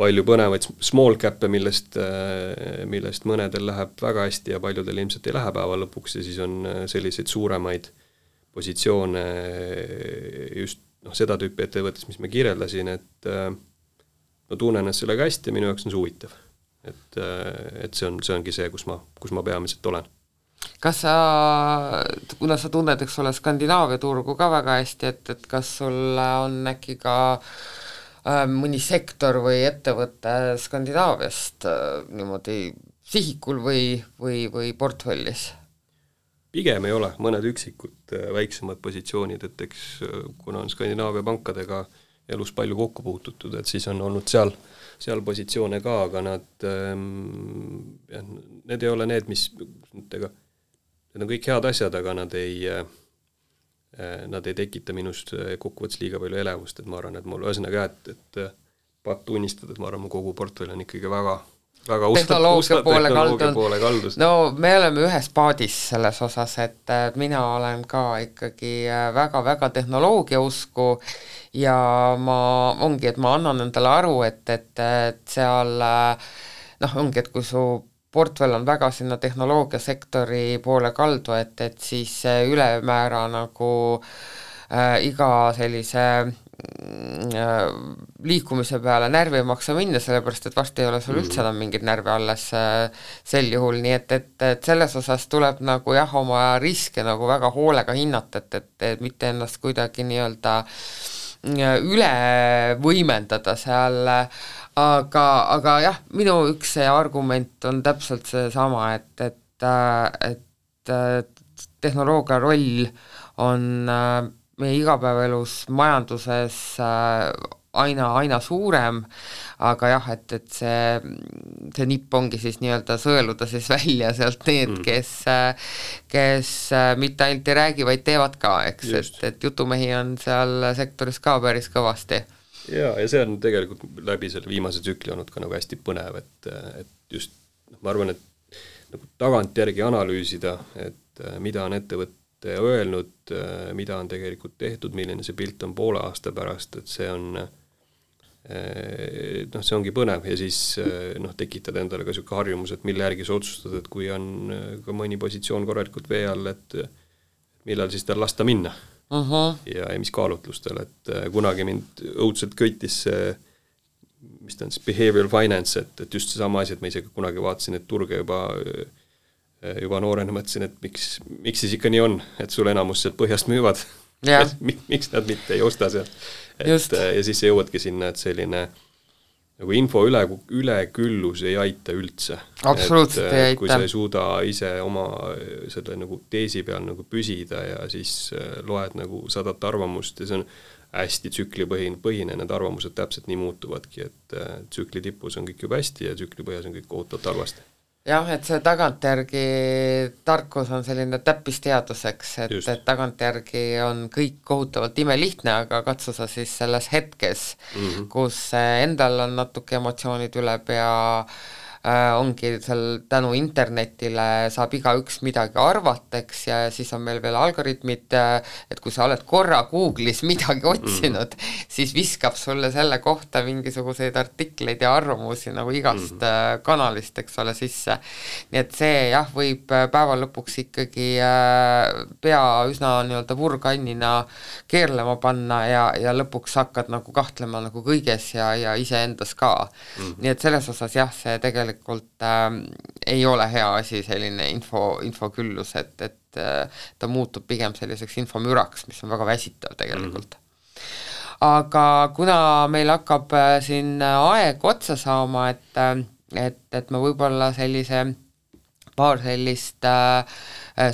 palju põnevaid small cap'e, millest, äh, millest mõnedel läheb väga hästi ja paljudel ilmselt ei lähe päeva lõpuks ja siis on äh, selliseid suuremaid positsioone äh, just noh, seda tüüpi ettevõttes, mis ma kirjeldasin, et ma tunnen ennast sellega hästi ja minu jaoks on see huvitav. Et, et see on, see ongi see, kus ma, kus ma peamiselt olen kas sa, kuna sa tunned, eks ole, Skandinaavia turgu ka väga hästi, et, et kas sul on äkki ka äh, Äh, mõni sektor või ettevõte Skandinaaviast äh, niimoodi sihikul või, või, või portfellis? pigem ei ole, mõned üksikud äh, väiksemad positsioonid, et eks kuna on Skandinaavia pankadega elus palju kokku puututud, et siis on olnud seal, seal positsioone ka, aga nad ähm, jah, need ei ole need, mis, ega need on kõik head asjad, aga nad ei äh, Äh, nad ei tekita minust äh, kokkuvõttes liiga palju elevust, et ma arvan, et mul ühesõnaga jah, et, et patt tunnistada, et ma arvan, mu kogu portfell on ikkagi väga väga tehnoloogia poole kaldunud. no me oleme ühes paadis selles osas, et mina olen ka ikkagi väga-väga tehnoloogia usku ja ma, ongi, et ma annan endale aru, et, et, et seal noh, ongi, et kui su portfell on väga sinna tehnoloogiasektori poole kaldu, et, et siis ülemäära nagu äh, iga sellise äh, liikumise peale närvi ei maksa minna, sellepärast et varsti ei ole sul üldse mhm. enam mingeid närve alles äh, sel juhul, nii et, et, et selles osas tuleb nagu jah, oma riske nagu väga hoolega hinnata, et, et, et mitte ennast kuidagi nii-öelda äh, üle võimendada seal äh, aga, aga jah, minu üks see argument on täpselt seesama, et, et, äh, et äh, tehnoloogia roll on äh, meie igapäevaelus, majanduses aina, aina suurem, aga jah, et, et see, see nipp ongi siis nii-öelda sõeluda siis välja sealt need mm., kes, kes mitte ainult ei räägi, vaid teevad ka, eks, et, et jutumehi on seal sektoris ka päris kõvasti. Jaa, ja see on tegelikult läbi selle viimase tsükli olnud ka nagu hästi põnev, et, et just noh, ma arvan, et nagu tagantjärgi analüüsida, et mida on ettevõte öelnud, mida on tegelikult tehtud, milline see pilt on poole aasta pärast, et see on noh, see ongi põnev ja siis noh, tekitada endale ka niisugune harjumus, et mille järgi sa otsustad, et kui on ka mõni positsioon korralikult vee all, et millal siis tal lasta minna uh. -huh. ja, ja mis kaalutlustel, et äh, kunagi mind õudselt köitis see mis ta on siis, behavioral finance, et, et just seesama asi, et ma isegi kunagi vaatasin, et turge juba äh, juba noorena mõtlesin, et miks, miks siis ikka nii on, et sul enamus sealt põhjast müüvad miks nad mitte ei osta sealt. et äh, ja siis sa jõuadki sinna, et selline äh, nagu info üle, üleküllus ei aita üldse. absoluutselt et, ei aita. kui sa ei suuda ise oma selle nagu teesi peal nagu püsida ja siis äh, loed nagu sadat arvamust ja see on hästi tsüklipõhine, põhine, need arvamused täpselt nii muutuvadki, et äh, tsükli tipus on kõik jube hästi ja tsükli põhjas on kõik kohutavalt halvasti jah, et see tagantjärgi tarkus on selline täppisteaduseks, et, et tagantjärgi on kõik kohutavalt imelihtne, aga katsu sa siis selles hetkes mm, -hmm. kus endal on natuke emotsioonid üle pea äh, ongi seal tänu internetile saab igaüks midagi arvata, eks, ja siis on meil veel algoritmid äh,, et kui sa oled korra Google'is midagi otsinud mm, -hmm. siis viskab sulle selle kohta mingisuguseid artikleid ja arvamusi nagu igast mm -hmm. äh, kanalist, eks ole, sisse. nii et see jah, võib äh, päeva lõpuks ikkagi äh, pea üsna nii-öelda purgannina keerlema panna ja, ja lõpuks hakkad nagu kahtlema nagu kõiges ja, ja iseendas ka mm. -hmm. nii et selles osas jah, see tegelikult tegelikult äh, ei ole hea asi, selline info, infoküllus, et, et äh, ta muutub pigem selliseks infomüraks, mis on väga väsitav tegelikult mm. -hmm. aga kuna meil hakkab äh, siin aeg otsa saama, et äh, et, et me võib-olla sellise paar sellist äh,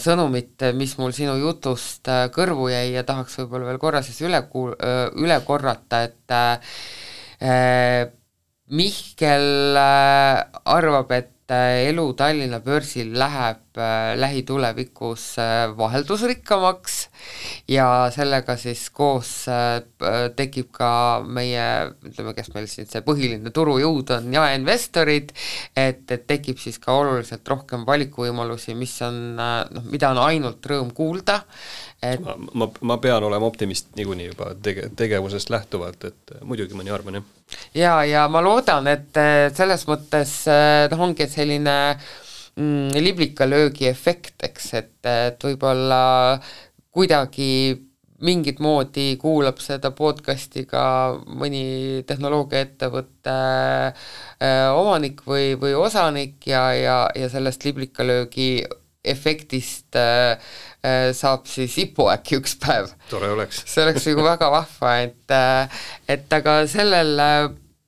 sõnumit, mis mul sinu jutust äh, kõrvu jäi ja tahaks võib-olla veel korra siis üle kuul-, üle korrata, et äh, Mihkel äh, arvab, et äh, elu Tallinna börsil läheb äh, lähitulevikus vaheldusrikkamaks ja sellega siis koos tekib ka meie, ütleme, kes meil siin see põhiline turujõud on, jaeinvestorid, et, et tekib siis ka oluliselt rohkem valikuvõimalusi, mis on noh, mida on ainult rõõm kuulda, et ma, ma, ma pean olema optimist niikuinii juba tege-, tegevusest lähtuvalt, et muidugi ma nii arvan, jah. Jaa, ja ma loodan, et selles mõttes noh, ongi selline mm, liblikalöögi efekt, eks, et, et võib-olla kuidagi mingit moodi kuulab seda podcast'i ka mõni tehnoloogiaettevõtte äh, omanik või, või osanik ja, ja, ja sellest liblikalöögi efektist äh, äh, saab siis IPO äkki üks päev. tore oleks. see oleks nagu väga vahva, et äh, et aga sellel äh,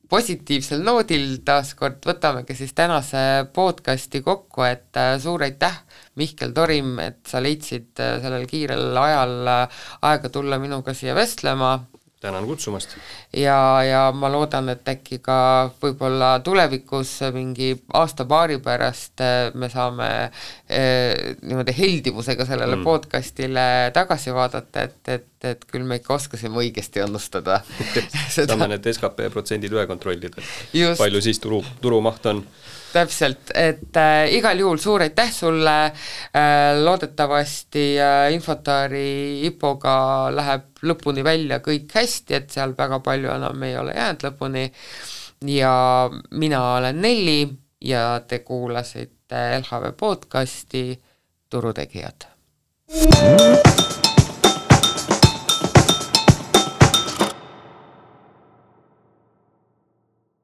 positiivsel noodil taaskord. Võtamegi siis tänase podcasti kokku, et äh, suur aitäh, Mihkel Torim, et sa leidsid äh, sellel kiirel ajal aega tulla minuga siia vestlema tänan kutsumast! ja, ja ma loodan, et äkki ka võib-olla tulevikus mingi aasta-paari pärast eh, me saame eh, niimoodi heldivusega sellele mm. podcastile tagasi vaadata, et, et, et küll me ikka oskasime õigesti ennustada. Saame need skp protsendid üle kontrollida, palju siis turu, turumaht on täpselt, et äh, igal juhul suur aitäh sulle äh,, loodetavasti äh, Infotaari IPO-ga läheb lõpuni välja kõik hästi, et seal väga palju enam ei ole jäänud lõpuni ja mina olen Nelli ja te kuulasite LHV podcasti Turutegijad.